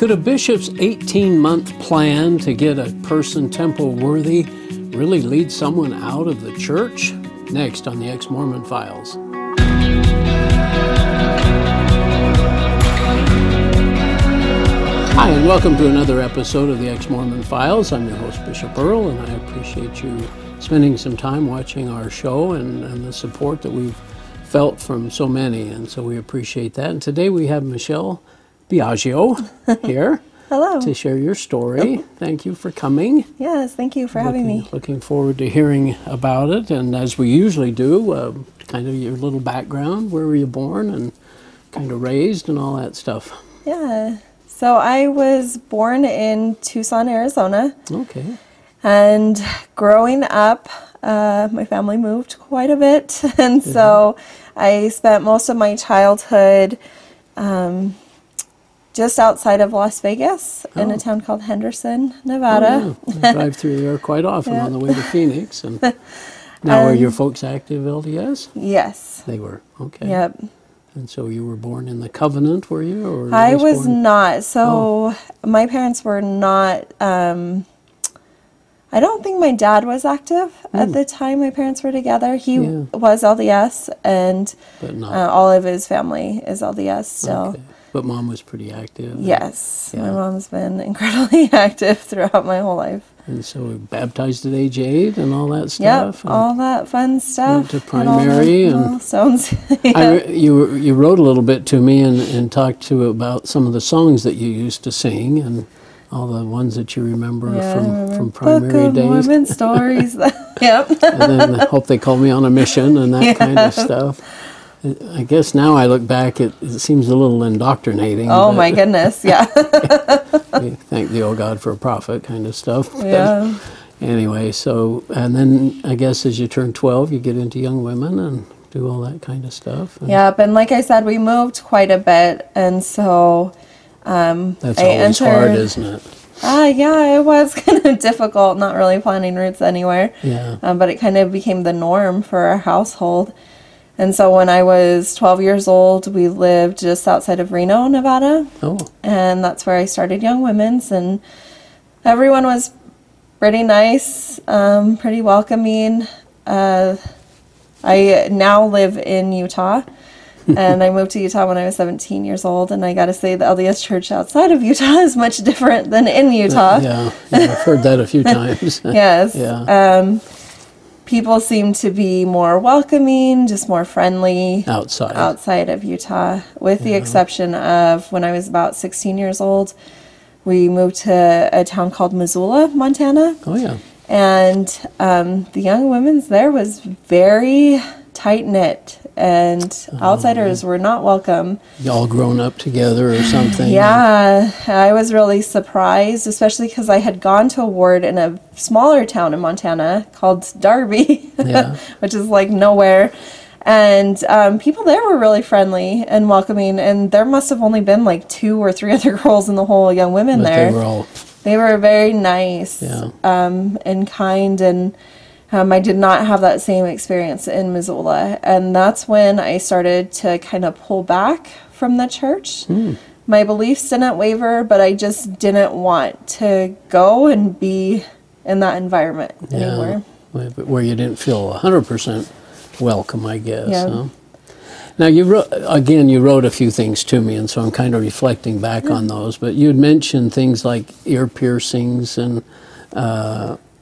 Could a bishop's 18 month plan to get a person temple worthy really lead someone out of the church? Next on the Ex Mormon Files. Hi, and welcome to another episode of the Ex Mormon Files. I'm your host, Bishop Earl, and I appreciate you spending some time watching our show and, and the support that we've felt from so many, and so we appreciate that. And today we have Michelle Biagio here. Hello. To share your story. Thank you for coming. Yes, thank you for having me. Looking forward to hearing about it. And as we usually do, uh, kind of your little background. Where were you born and kind of raised and all that stuff? Yeah. So I was born in Tucson, Arizona. Okay. And growing up, uh, my family moved quite a bit. And so I spent most of my childhood um, just outside of Las Vegas in Oh. a town called Henderson, Nevada. Oh, yeah. I drive through there quite often Yeah. on the way to Phoenix. And now, are Um, your folks active LDS? Yes. They were. Okay. Yep. And so you were born in the covenant, were you? Or I was born- not. So my parents were not. Um, I don't think my dad was active at the time my parents were together. He Hmm. Yeah. was LDS, and uh, all of his family is LDS still. okay. But mom was pretty active. Yes, my mom's been incredibly active throughout my whole life. And so we baptized at age eight and all that stuff. and all that fun stuff. to all the primary and- milestones. I yeah. re- you you wrote a little bit to me and, and talked to about some of the songs that you used to sing and all the ones that you remember Yeah, from remember from Book primary of days. Mormon stories. yep. and then I hope they called me on a mission and that kind of stuff. I guess now I look back, it, it seems a little indoctrinating. Oh my goodness. Yeah. Thank Thee, O God, for a prophet kind of stuff. But yeah. Anyway, so, and then I guess as you turn 12, you get into young women and do all that kind of stuff. and Yep, and like I said, we moved quite a bit, and so um, That's I always entered. hard, isn't it? Ah, yeah, it was kind of difficult. Not really planning roots anywhere, Yeah. um, but it kind of became the norm for our household. And so when I was 12 years old, we lived just outside of Reno, Nevada, Oh, and that's where I started Young Women's, and everyone was pretty nice, um, pretty welcoming. Uh, I now live in Utah, and I moved to Utah when I was 17 years old. And I got to say, the LDS Church outside of Utah is much different than in Utah. yeah. yeah. I've heard that a few times. Yes. Yeah. Um, people seem to be more welcoming, just more friendly Outside. outside of Utah, with the exception of when I was about 16 years old. We moved to a town called Missoula, Montana, Oh, yeah. and um, the young women's there was very tight knit, and outsiders were not welcome. You all grown up together or something. Yeah, I was really surprised, especially because I had gone to a ward in a smaller town in Montana called Darby, Yeah. which is like nowhere. And um, people there were really friendly and welcoming, and there must have only been like two or three other girls in the whole young women But there. they were all, They were very nice Yeah. um, and kind, and um, I did not have that same experience in Missoula. And that's when I started to kind of pull back from the church. Hmm. My beliefs didn't waver, but I just didn't want to go and be in that environment yeah. anymore. Where where you didn't feel 100% welcome, I guess. Yeah. Huh? Now, you wrote, again, you wrote a few things to me, and so I'm kind of reflecting back on those. But you'd mentioned things like ear piercings and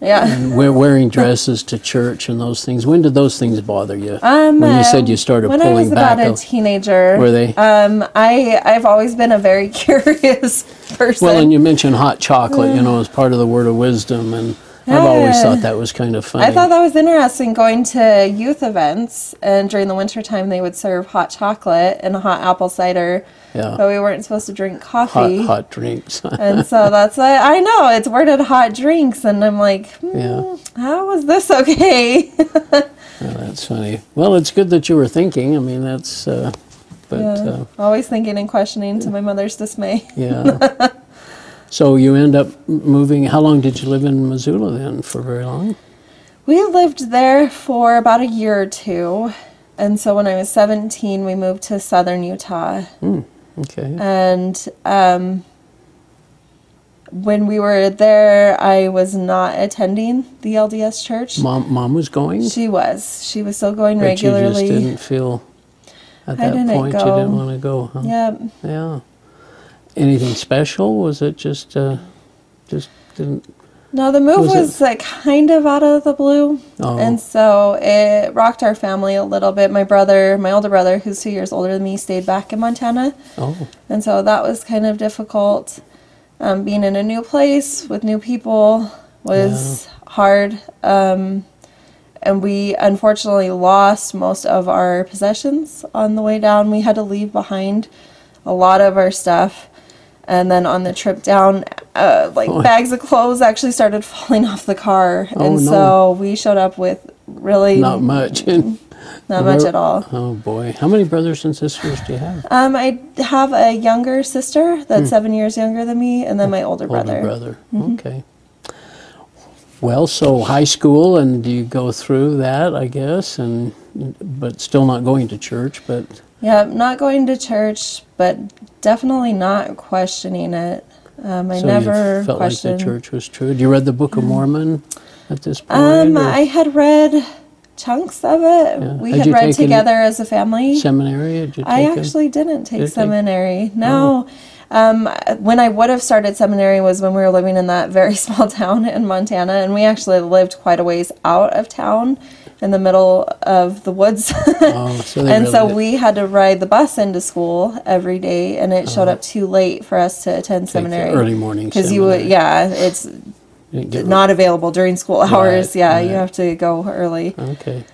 Yeah. wear, wearing dresses to church and those things. When did those things bother you? Um, when you said you started when I was back. about a teenager, Were they? Um, I I've always been a very curious person. well, and you mentioned hot chocolate, you know, as part of the word of wisdom, and I've always thought that was kind of funny. I thought that was interesting going to youth events, and during the wintertime, they would serve hot chocolate and hot apple cider, yeah, but we weren't supposed to drink coffee. hot drinks. And so that's why I know it's worded hot drinks, and I'm like, hmm, Yeah. how is this okay? Yeah, that's funny. Well, it's good that you were thinking. I mean, that's. Uh, but Yeah. uh, Always thinking and questioning to my mother's dismay. yeah. so you end up moving. How long did you live in Missoula then? For very long. We lived there for about a year or two. And so when I was 17, we moved to southern Utah. Okay. And um, when we were there, I was not attending the LDS church. Mom, mom was going, She was. She was still going but you regularly. just didn't feel at I that point you didn't want to go. Huh? Yep. Yeah. Anything special? Was it just uh, just didn't? No, the move Was was, like kind of out of the blue. Oh. And so it rocked our family a little bit. My brother, my older brother, who's two years older than me, stayed back in Montana. Oh, And so that was kind of difficult. Um, being in a new place with new people was hard. Um, and we unfortunately lost most of our possessions on the way down. We had to leave behind a lot of our stuff. And then on the trip down, uh, like Oh. bags of clothes actually started falling off the car. Oh, and no. so we showed up with really not much. not much at all. Oh boy, how many brothers and sisters do you have? Um, I have a younger sister that's seven years younger than me, and then my older brother. Hmm. Older brother. Okay. Well, so high school, and do you go through that, I guess, and but still not going to church. But Yeah, not going to church, but definitely not questioning it. Um, I so never you felt questioned. like the church was true. Did you read the Book of Mormon at this point? um, or I had read chunks of it. Yeah. We Had had, read together as a family. seminary? Did you I take a- actually didn't take Did you take- seminary. No. Um, when I would have started seminary was when we were living in that very small town in Montana, and we actually lived quite a ways out of town in the middle of the woods. Oh, so and really so did we had to ride the bus into school every day, and it showed up too late for us to attend Uh-huh. seminary. early morning Because you would, yeah, it's get- available during school hours. yeah, right. you have to go early. Okay.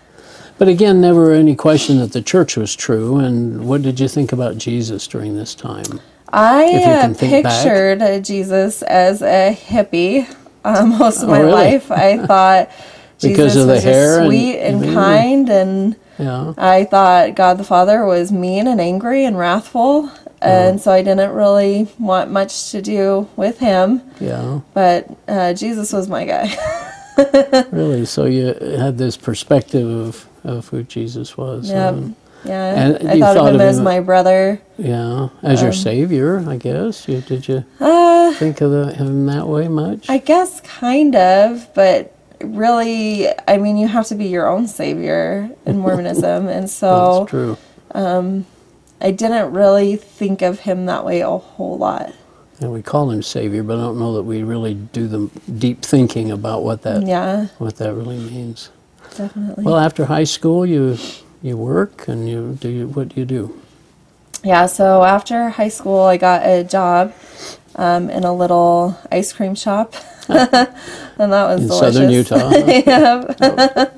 But again, never any question that the church was true. And what did you think about Jesus during this time? I uh, back. pictured uh, Jesus as a hippie uh, most of Oh, my really? life. I thought Because Jesus of the was hair just and- sweet and, Mhm. kind, and Yeah. I thought God the Father was mean and angry and wrathful, and so I didn't really want much to do with him. Yeah. But uh, Jesus was my guy. Really. So you had this perspective of, of who Jesus was. Yep. um, Yeah, And I thought thought of him of as him- my brother. yeah. As Um, your savior, I guess. You, did you Uh, think of the, him that way much? I guess kind of, but really, I mean, you have to be your own savior in Mormonism, and so That's true. Um, I didn't really think of him that way a whole lot. And we call him savior, but I don't know that we really do the deep thinking about what that Yeah, what that really means. definitely. Well, after high school, you you work and you do you, what do you do? yeah, so after high school, I got a job um, in a little ice cream shop, and that was In delicious. southern Utah. yeah.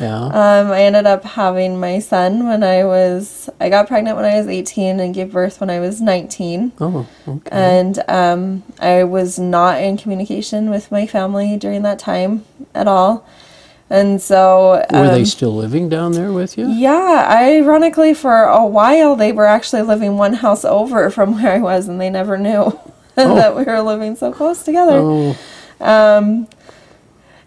Yeah. Um, I ended up having my son when I was, I got pregnant when I was 18 and gave birth when I was 19. oh, okay. And um, I was not in communication with my family during that time at all. And so, Were they um, still living down there with you? yeah, ironically, for a while, they were actually living one house over from where I was, and they never knew that we were living so close together. Oh,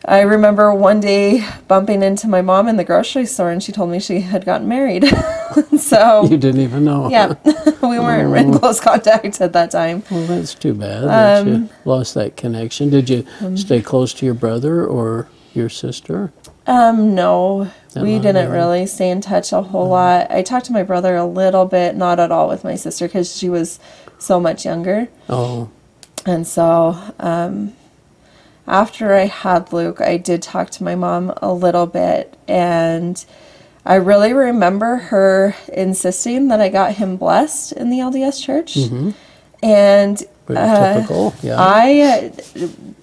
I remember one day bumping into my mom in the grocery store, and she told me she had gotten married. so, you didn't even know. yeah, we weren't in close contact at that time. Well, that's too bad that you Um, lost that connection. Did you stay close to your brother or your sister? Um, no, we didn't really stay in touch a whole lot. I talked to my brother a little bit, not at all with my sister because she was so much younger. Oh, And so, um, after I had Luke, I did talk to my mom a little bit, and I really remember her insisting that I got him blessed in the LDS church. And uh, typical. Yeah. I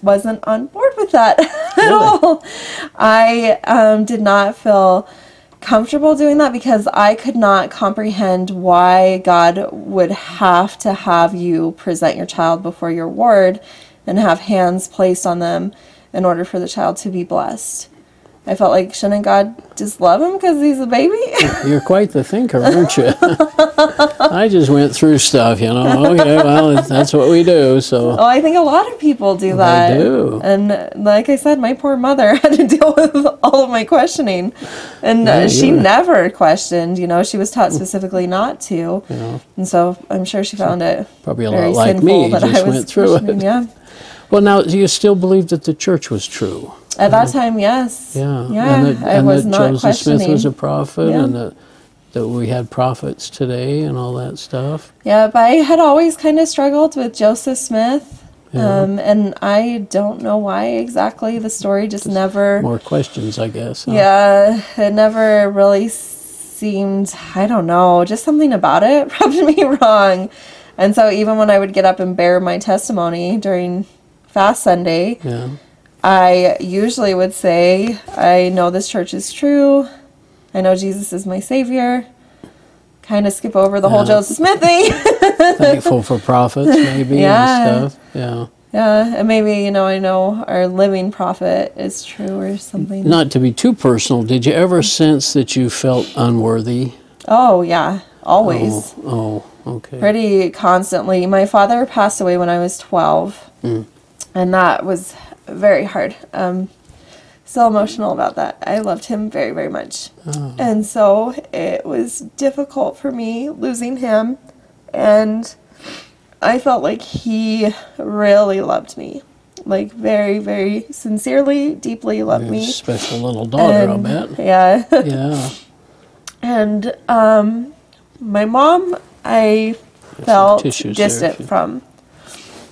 wasn't on board with that at all. I um, did not feel comfortable doing that because I could not comprehend why God would have to have you present your child before your ward and have hands placed on them in order for the child to be blessed. I felt like shouldn't God just love him because he's a baby? You're quite the thinker, aren't you? I just went through stuff, you know. Okay, well, that's what we do. So well, I think a lot of people do that. They do. And like I said, my poor mother had to deal with all of my questioning, and Yeah, uh, she were- never questioned. You know, she was taught specifically not to, know. and so I'm sure she found it Probably a very lot like sinful me, that just I was went through it. Yeah. well, now do you still believe that the church was true? At that time, yes. Yeah, Yeah. and that, I and was that not Joseph. Smith was a prophet, Yeah. and that that we had prophets today, and all that stuff. Yeah, but I had always kind of struggled with Joseph Smith. Yeah. Um, and I don't know why exactly. The story just never, More questions, I guess. huh? yeah, it never really seemed, I don't know, just something about it rubbed me wrong. And so even when I would get up and bear my testimony during Fast Sunday, Yeah. I usually would say, I know this church is true. I know Jesus is my Savior. Kind of skip over the whole Joseph Smith thing. Thankful for prophets, maybe Yeah. and stuff. Yeah. Yeah, and maybe you know I know our living prophet is true or something. Not to be too personal, did you ever sense that you felt unworthy? Oh yeah, always, Oh, oh okay. pretty constantly. My father passed away when I was twelve, hmm. and that was very hard. Um, still emotional about that. I loved him very very much, and so it was difficult for me losing him, and I felt like he really loved me. Like very, very sincerely, deeply loved You had a me. special little daughter, And- I bet. Yeah. Yeah. And um, my mom, I felt tissues there, distant from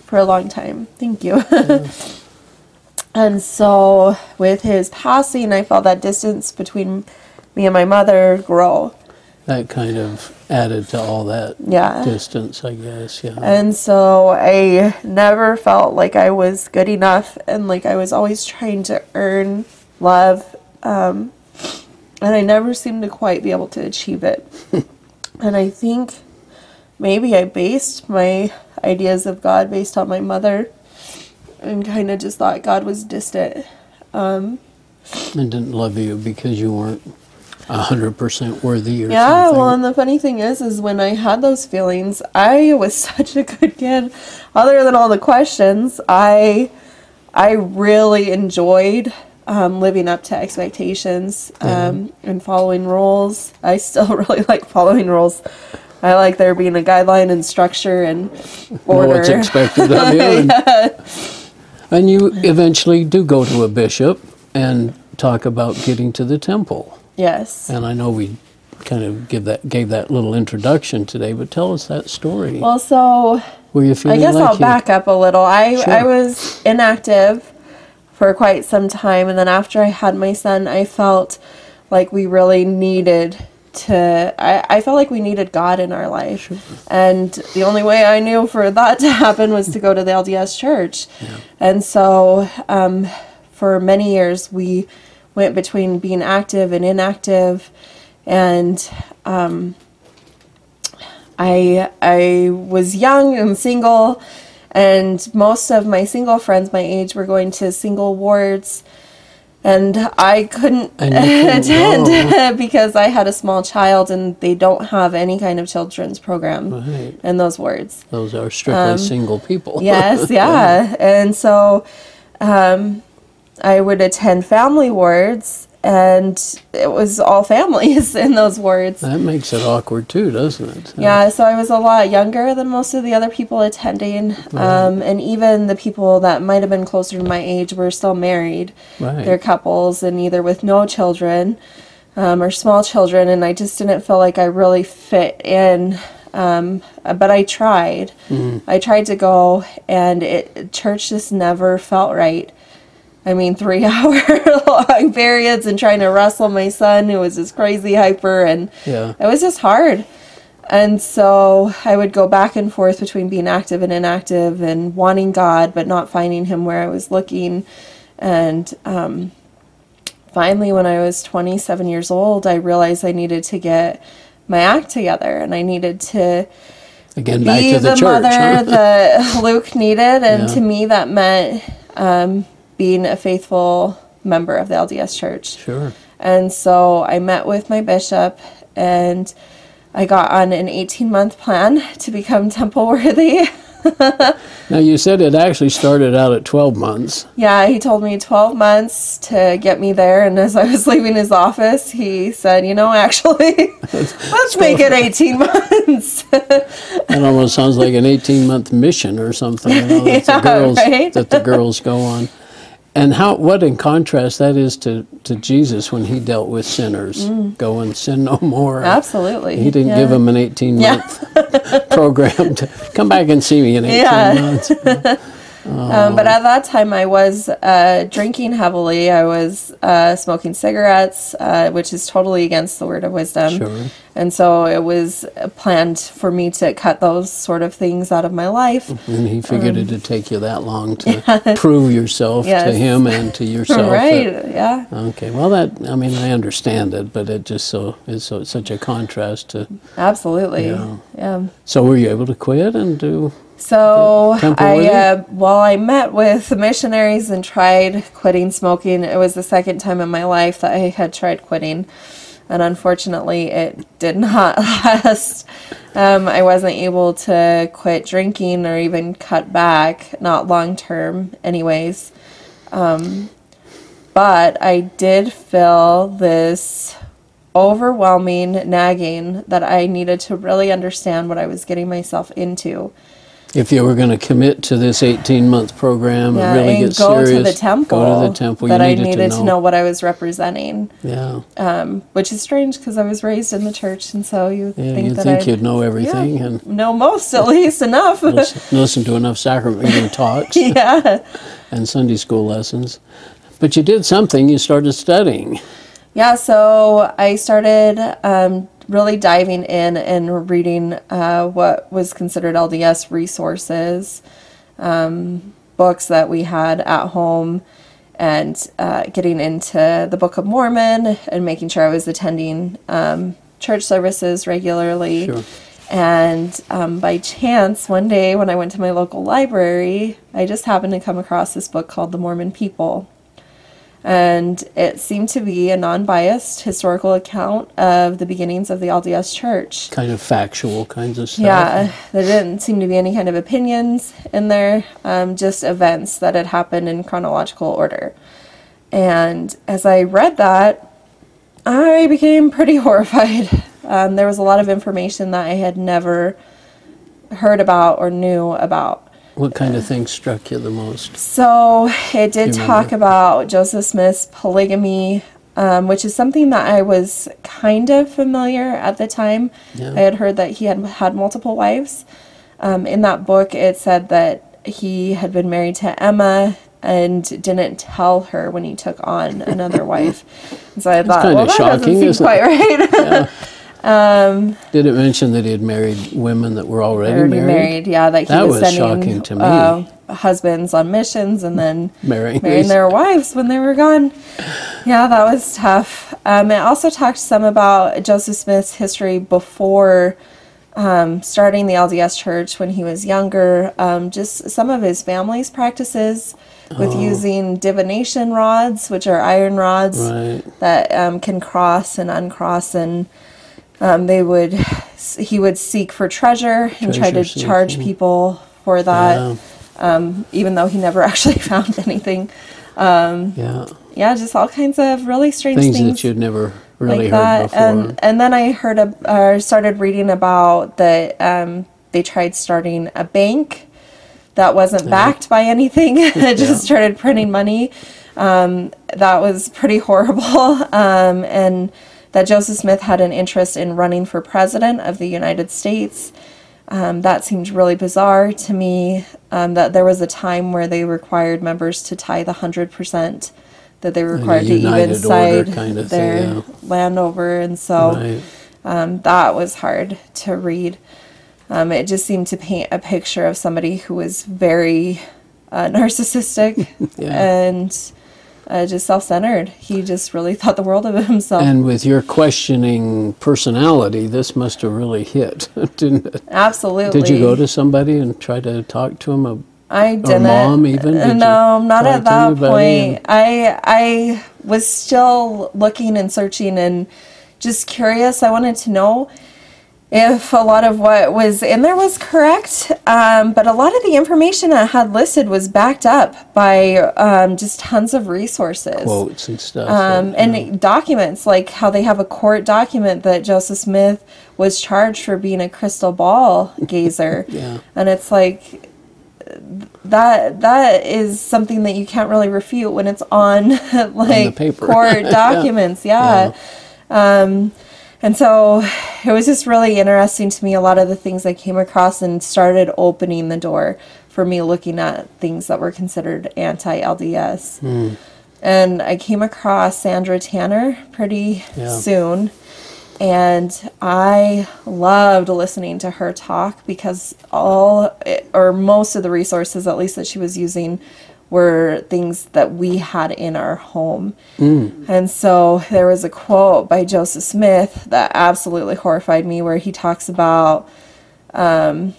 for a long time. Thank you. and so, with his passing, I felt that distance between me and my mother grow. That kind of added to all that Yeah. distance, I guess. Yeah. And so I never felt like I was good enough and like I was always trying to earn love. Um, and I never seemed to quite be able to achieve it. and I think maybe I based my ideas of God based on my mother and kind of just thought God was distant. Um, and didn't love you because you weren't a hundred percent worthy or Yeah, something. well, and the funny thing is, is when I had those feelings, I was such a good kid. Other than all the questions, I, I really enjoyed um, living up to expectations um, and following rules. I still really like following rules. I like there being a guideline and structure and know order. what's expected of you. And, and you eventually do go to a bishop and talk about getting to the temple. yes. And I know we kind of give that gave that little introduction today, but tell us that story. Well, so Were you I guess like I'll you, back up a little. I Sure. I was inactive for quite some time, and then after I had my son, I felt like we really needed to. I, I felt like we needed God in our life, and the only way I knew for that to happen was to go to the LDS church, and so um, for many years we went between being active and inactive, and I I was young and single, and most of my single friends my age were going to single wards, and I couldn't And attend because I had a small child, and they don't have any kind of children's program Right. in those wards. Those are strictly single people. Um, Yes, yeah. And so um, I would attend family wards, and it was all families in those wards. That makes it awkward too, doesn't it? Yeah, so I was a lot younger than most of the other people attending. Um, and even the people that might have been closer to my age were still married. Right. They're couples and either with no children um, or small children. And I just didn't feel like I really fit in. Um, but I tried. I tried to go, and it church just never felt right. I mean, three hour long periods and trying to wrestle my son who was just crazy hyper and Yeah. it was just hard. And so I would go back and forth between being active and inactive and wanting God, but not finding Him where I was looking. And um, finally, when I was 27 years old, I realized I needed to get my act together and I needed to Again, back be to the, the, church. mother huh? that Luke needed. And Yeah. to me, that meant um, being a faithful member of the LDS Church. Sure. And so I met with my bishop and I got on an 18 month plan to become temple worthy. Now you said it actually started out at 12 months. yeah, he told me 12 months to get me there. And as I was leaving his office, he said, you know, actually, let's make it 18 months. That almost sounds like an 18 month mission or something. You know, that, Yeah, the girls, right? that the girls go on. And how what in contrast that is to, to Jesus when he dealt with sinners. Go and sin no more. Mm. Absolutely. He didn't yeah. give them an 18 month program to come back and see me in 18 Yeah. months. Um, but at that time, I was uh, drinking heavily. I was uh, smoking cigarettes, uh, which is totally against the word of wisdom. Sure. And so it was planned for me to cut those sort of things out of my life. And he figured it'd take you that long to prove yourself to Um, him and to yourself. that- right. Yeah. Okay, well that I mean I understand it, but it just so is so it's such a contrast to. Absolutely. Yeah. Yeah. So were you able to quit and do? So Temple I, uh, while I met with the missionaries and tried quitting smoking, it was the second time in my life that I had tried quitting, and unfortunately, it did not last. Um, I wasn't able to quit drinking or even cut back, not long term, anyways. Um, but I did feel this overwhelming nagging that I needed to really understand what I was getting myself into. If you were going to commit to this eighteen month program Yeah, and really and get go serious, to the temple. go to the temple. That you I needed, needed to, know. what I was representing, Yeah, um, which is strange because I was raised in the church, and so you yeah. think that think I you'd know everything and know most at least enough. listen, listen to enough sacrament talks yeah, and Sunday school lessons. But you did something. You started studying. yeah. So I started um, really diving in and reading uh, what was considered LDS resources, um, books that we had at home. And uh, getting into the Book of Mormon and making sure I was attending um, church services regularly. Sure. And um, by chance, one day when I went to my local library, I just happened to come across this book called The Mormon People. And it seemed to be a non biased historical account of the beginnings of the LDS Church. Kind of factual kinds of stuff. Yeah, there didn't seem to be any kind of opinions in there, um, just events that had happened in chronological order. And as I read that, I became pretty horrified. Um, there was a lot of information that I had never heard about or knew about. What kind of things struck you the most? So it did talk about Joseph Smith's polygamy, um, which is something that I was kind of familiar at the time. Yeah. I had heard that he had had multiple wives. Um, in that book, it said that he had been married to Emma and didn't tell her when he took on another wife. And so I thought, well, that shocking, doesn't seem isn't it? quite right. Did it mention that he had married women that were already, Already married? married, yeah, that he was, was sending shocking to me. Uh, husbands on missions and then Marrying marrying their wives when they were gone. Yeah, that was tough. Um, it also talked some about Joseph Smith's history before um, starting the LDS Church when he was younger. Um, just some of his family's practices with Oh. using divination rods, which are iron rods Right. that um, can cross and uncross, and um, they would he would seek for treasure and try to Treasure charge people for that, Yeah. um, even though he never actually found anything. Yeah. Yeah, just all kinds of really strange Things, things, that you'd never really like heard that. before. And and then I heard a, or started reading about that um, they tried starting a bank that wasn't backed by anything. it just started printing money. Um, that was pretty horrible. Um, and that Joseph Smith had an interest in running for president of the United States. Um, that seemed really bizarre to me. Um, that there was a time where they required members to tithe hundred percent. That they were required to even side kind of thing, their yeah. land over, and so right. um, that was hard to read. Um, it just seemed to paint a picture of somebody who was very uh, narcissistic Yeah. and uh, just self-centered. He just really thought the world of himself. And with your questioning personality, this must have really hit, didn't it? Absolutely. Did you go to somebody and try to talk to him I didn't. Or mom even? Did no, not at that point. I I was still looking and searching and just curious. I wanted to know if a lot of what was in there was correct, um, but a lot of the information I had listed was backed up by um, just tons of resources. Quotes and stuff. Um, and documents, like how they have a court document that Joseph Smith was charged for being a crystal ball gazer. Yeah. And it's like that that is something that you can't really refute when it's on like paper. court Yeah. documents. Yeah. Um, and so it was just really interesting to me a lot of the things I came across and started opening the door for me looking at things that were considered anti LDS. Hmm. And I came across Sandra Tanner pretty Yeah. soon. And I loved listening to her talk because all, or most of the resources, at least that she was using, were things that we had in our home. And so there was a quote by Joseph Smith that absolutely horrified me where he talks about um,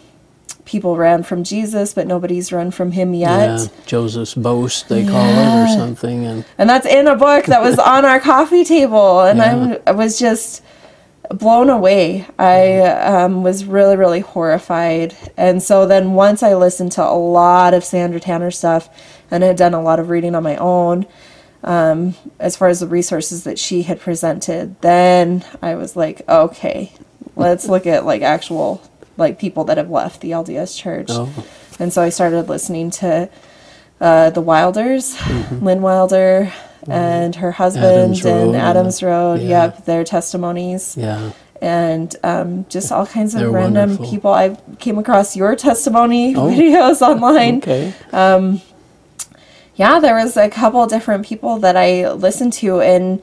people ran from Jesus, but nobody's run from him yet. yeah, Joseph's boast, they call it, or something. And And that's in a book that was on our coffee table. And Yeah. I was just blown away. I um, was really, really horrified. And so then once I listened to a lot of Sandra Tanner stuff and had done a lot of reading on my own, um, as far as the resources that she had presented, then I was like, okay, let's look at like actual like people that have left the LDS church. Oh. And so I started listening to uh, the Wilders, Lynn Wilder, and her husband, Mm-hmm. Adams Road and and- Adams Road. yeah. Yep, their testimonies, yeah, and um, just all kinds of They're random wonderful. people. I came across your testimony Oh. videos online. okay. Yeah, there was a couple different people that I listened to, and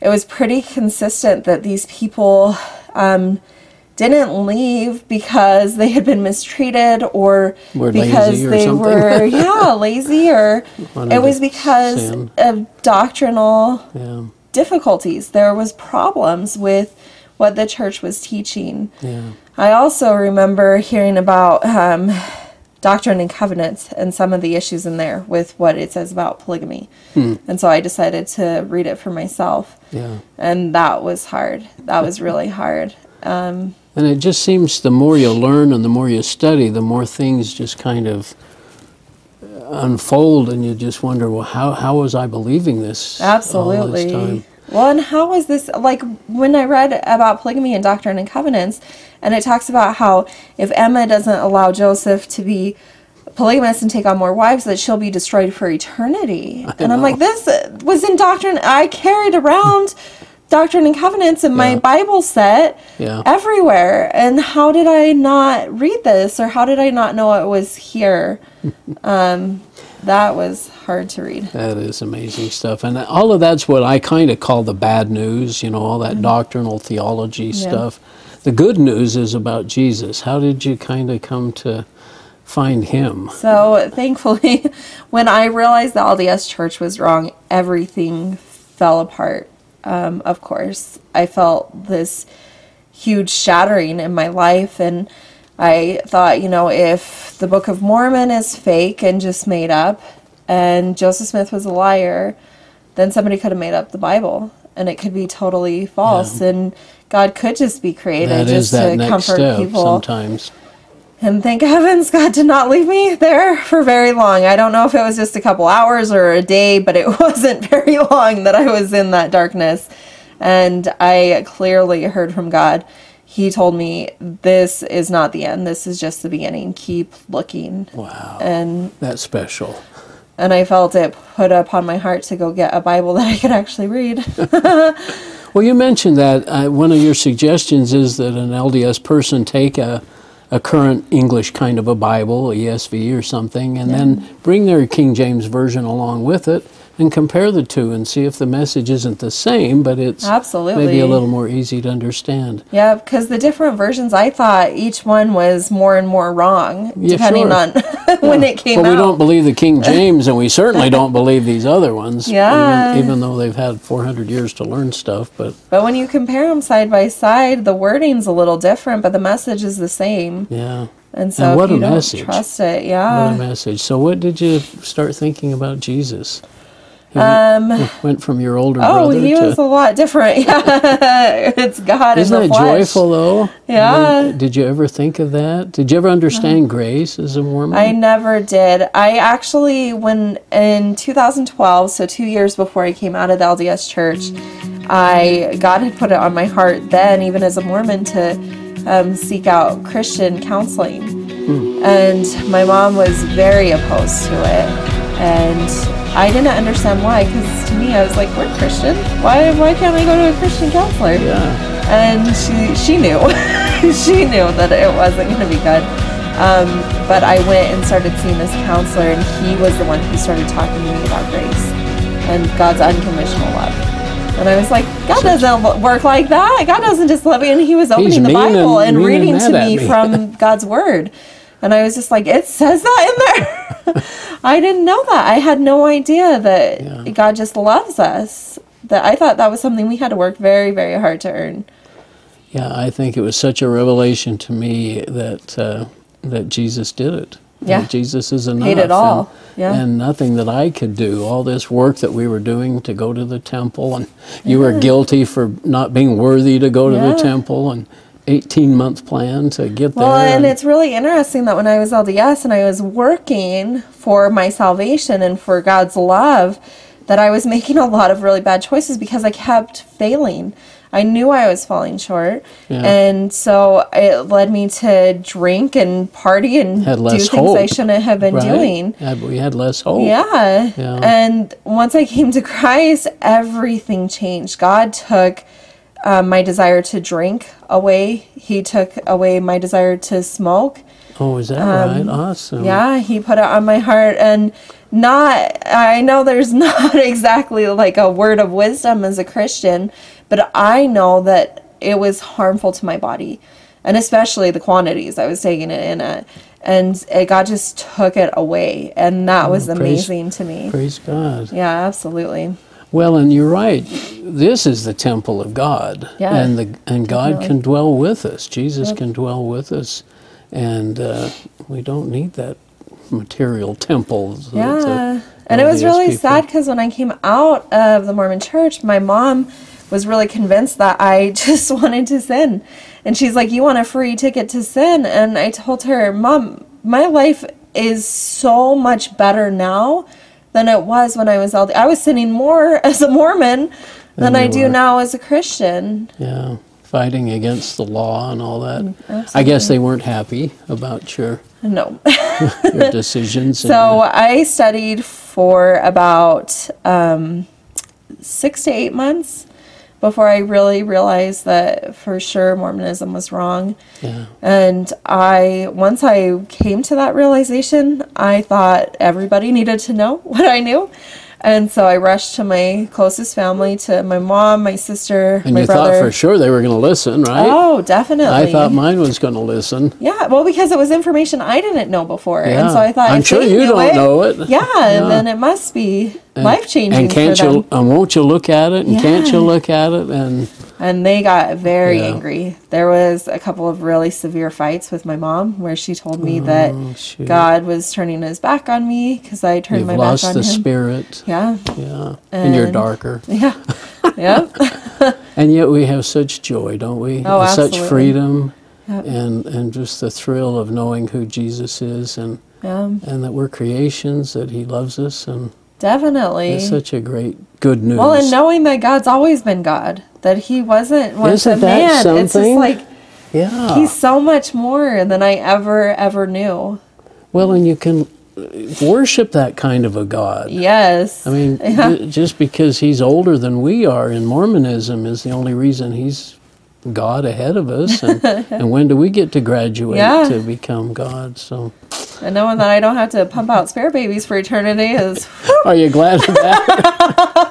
it was pretty consistent that these people um, didn't leave because they had been mistreated or Were because or they something. were yeah lazy or it was because of doctrinal Yeah, difficulties. There was problems with what the church was teaching. yeah, I also remember hearing about um, Doctrine and Covenants and some of the issues in there with what it says about polygamy. And so I decided to read it for myself. yeah. And that was hard. That was really hard. Um, And it just seems the more you learn and the more you study, the more things just kind of unfold, and you just wonder, well, how how was I believing this? all this absolutely. time? Well, and how was this like when I read about polygamy and Doctrine and Covenants, and it talks about how if Emma doesn't allow Joseph to be polygamous and take on more wives, that she'll be destroyed for eternity. and I'm like, this was in Doctrine. I carried around Doctrine and Covenants in my Bible set Yeah. everywhere, and how did I not read this, or how did I not know it was here? um, that was hard to read. That is amazing stuff. And all of that's what I kind of call the bad news, you know, all that doctrinal theology stuff. The good news is about Jesus. How did you kind of come to find him? So thankfully, when I realized the LDS church was wrong, everything fell apart. Um, of course, I felt this huge shattering in my life, and I thought, you know, if the Book of Mormon is fake and just made up, and Joseph Smith was a liar, then somebody could have made up the Bible, and it could be totally false, and God could just be created That just to comfort people. sometimes. And thank heavens God did not leave me there for very long. I don't know if it was just a couple hours or a day, but it wasn't very long that I was in that darkness. And I clearly heard from God. He told me, This is not the end. This is just the beginning. Keep looking. Wow. And That's special. and I felt it put upon my heart to go get a Bible that I could actually read. Well, you mentioned that uh, one of your suggestions is that an LDS person take a, a current English kind of a Bible, ESV or something, and then bring their King James Version along with it and compare the two and see if the message isn't the same, but it's Absolutely. maybe a little more easy to understand. Yeah, because the different versions, I thought each one was more and more wrong, Yeah, depending sure. on when it came But out. we don't believe the King James, and we certainly don't believe these other ones, Yeah. even, even though they've had 400 years to learn stuff. But But when you compare them side by side, the wording's a little different, but the message is the same. yeah, And so And what you a message. trust it, What yeah. a message. So, what did you start thinking about Jesus? You- went from your older Um, Oh, brother he to. was a lot different. Yeah, it's God Isn't in that joyful, though? Yeah. When- did you ever think of that? Did you ever understand grace as a Mormon? I never did. I actually, when in 2012, so two years before I came out of the LDS church, I God had put it on my heart then, even as a Mormon, to um, seek out Christian counseling. And my mom was very opposed to it, and I didn't understand why. Because to me, I was like, "We're Christian. Why? Why can't I go to a Christian counselor?" yeah. and she she knew she knew that it wasn't going to be good um, but i went and started seeing this counselor and he was the one who started talking to me about grace and god's unconditional love and i was like god doesn't work like that god doesn't just love me and he was opening the bible and, and reading to me me. from god's word and i was just like it says that in there i didn't know that i had no idea that Yeah. god just loves us that i thought that was something we had to work very very hard to earn Yeah, I think it was such a revelation to me that uh, that Jesus did it. That Yeah. Jesus is enough. Paid it all. And, Yeah. and nothing that I could do. All this work that we were doing to go to the temple, and you were guilty for not being worthy to go to Yeah. the temple, and 18 month plan to get Well, there. and it's really interesting that when I was LDS and I was working for my salvation and for God's love, that I was making a lot of really bad choices because I kept failing. I knew I was falling short. Yeah. And so it led me to drink and party and do things I shouldn't have been right? doing. We had less hope. Yeah. Yeah. And once I came to Christ, everything changed. God took um, my desire to drink away, He took away my desire to smoke. Oh, is that right? Awesome. Um, Yeah, He put it on my heart. And not, I know there's not exactly like a word of wisdom as a Christian, but I know that it was harmful to my body. And especially the quantities I was taking it in at. And it, God just took it away. And that was praise- amazing to me. Praise God. Yeah, absolutely. Well, and you're right. This is the temple of God, Yeah, and the and God definitely. can dwell with us. Jesus can dwell with us, and uh, we don't need that material temple. Yeah. that And it was really people- sad because when I came out of the Mormon church, my mom was really convinced that I just wanted to sin. And she's like, You want a free ticket to sin? And I told her, Mom, my life is so much better now than it was when I was LD. I was sinning more as a Mormon than Than I do were. now as a Christian. Yeah, fighting against the law and all that. Mm, I guess they weren't happy about your No. your decisions. So your- I studied for about um, six to eight months before I really realized that for sure Mormonism was wrong. yeah, And I, once I came to that realization, I thought everybody needed to know what I knew. And so I rushed to my closest family, to my mom, my sister, and my you brother. thought for sure they were going to listen, right? Oh, definitely. I thought mine was going to listen. Yeah, well, because it was information I didn't know before, and so I thought I'm sure you don't know it. Yeah, Yeah. and then it must be life changing And can't you? And won't you look at it? And can't you look at it? And And they got very Yeah. angry. There was a couple of really severe fights with my mom, where she told me that Oh, shoot. God was turning His back on me because I turned you've my lost back on the Him. spirit. Yeah, Yeah, and you're darker. yeah, yeah. And yet we have such joy, don't we? Oh, and such freedom, Yep. and and just the thrill of knowing who Jesus is, and yeah, and that we're creations, that He loves us, and definitely. it's such a great good news. Well, and knowing that God's always been God, that He wasn't once Isn't a that man. It's just like yeah. He's so much more than I ever ever knew. well, and you can worship that kind of a God. Yes. I mean, Yeah. ju- just because he's older than we are in Mormonism is the only reason he's God ahead of us. And, and when do we get to graduate Yeah. to become God? So, and knowing that I don't have to pump out spare babies for eternity is are you glad of that?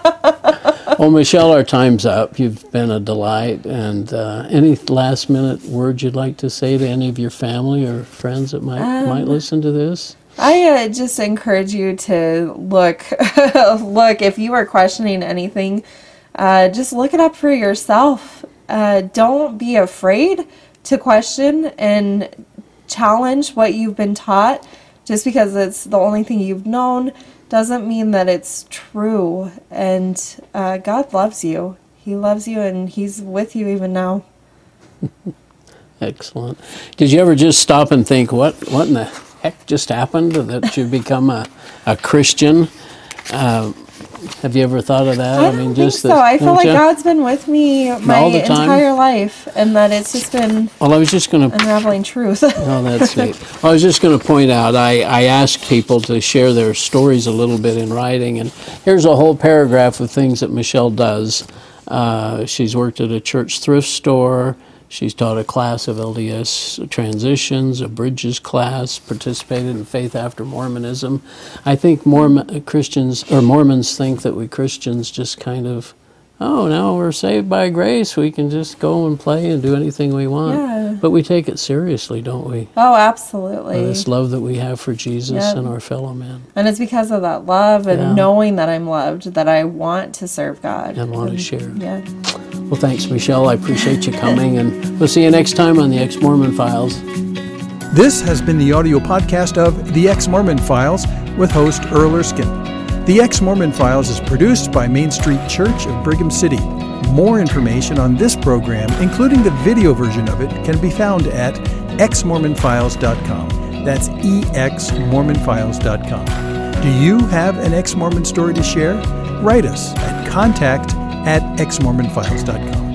Well, Michelle, our time's up. You've been a delight. And uh, any last minute words you'd like to say to any of your family or friends that might might Um, listen to this? I uh, just encourage you to look look if you are questioning anything, uh, just look it up for yourself. Uh, don't be afraid to question and challenge what you've been taught just because it's the only thing you've known doesn't mean that it's true. And uh, God loves you. He loves you and He's with you even now. Excellent. Did you ever just stop and think, what, what in the heck just happened that you become a, a Christian? Uh, have you ever thought of that? I, don't think so. I feel like you? God's been with me my entire life, and that it's just been well. I was just going to unraveling truth. oh, that's neat. I was just going to point out. I I asked people to share their stories a little bit in writing, and here's a whole paragraph of things that Michelle does. Uh, she's worked at a church thrift store. She's taught a class of LDS transitions, a bridges class, participated in Faith After Mormonism. I think Mormon uh, Christians or Mormons think that we Christians just kind of oh, now we're saved by grace. We can just go and play and do anything we want. Yeah. But we take it seriously, don't we? Oh, absolutely. this love that we have for Jesus yep. and our fellow men. And it's because of that love and yeah. knowing that I'm loved that I want to serve God. And want to share. Yeah. Well, thanks, Michelle. I appreciate you coming. and we'll see you next time on the Ex Mormon Files. This has been the audio podcast of The Ex Mormon Files with host Earl Erskine. The Ex Mormon Files is produced by Main Street Church of Brigham City. More information on this program, including the video version of it, can be found at exmormonfiles.com. That's exmormonfiles.com. Do you have an ex Mormon story to share? Write us at contact at exmormonfiles.com.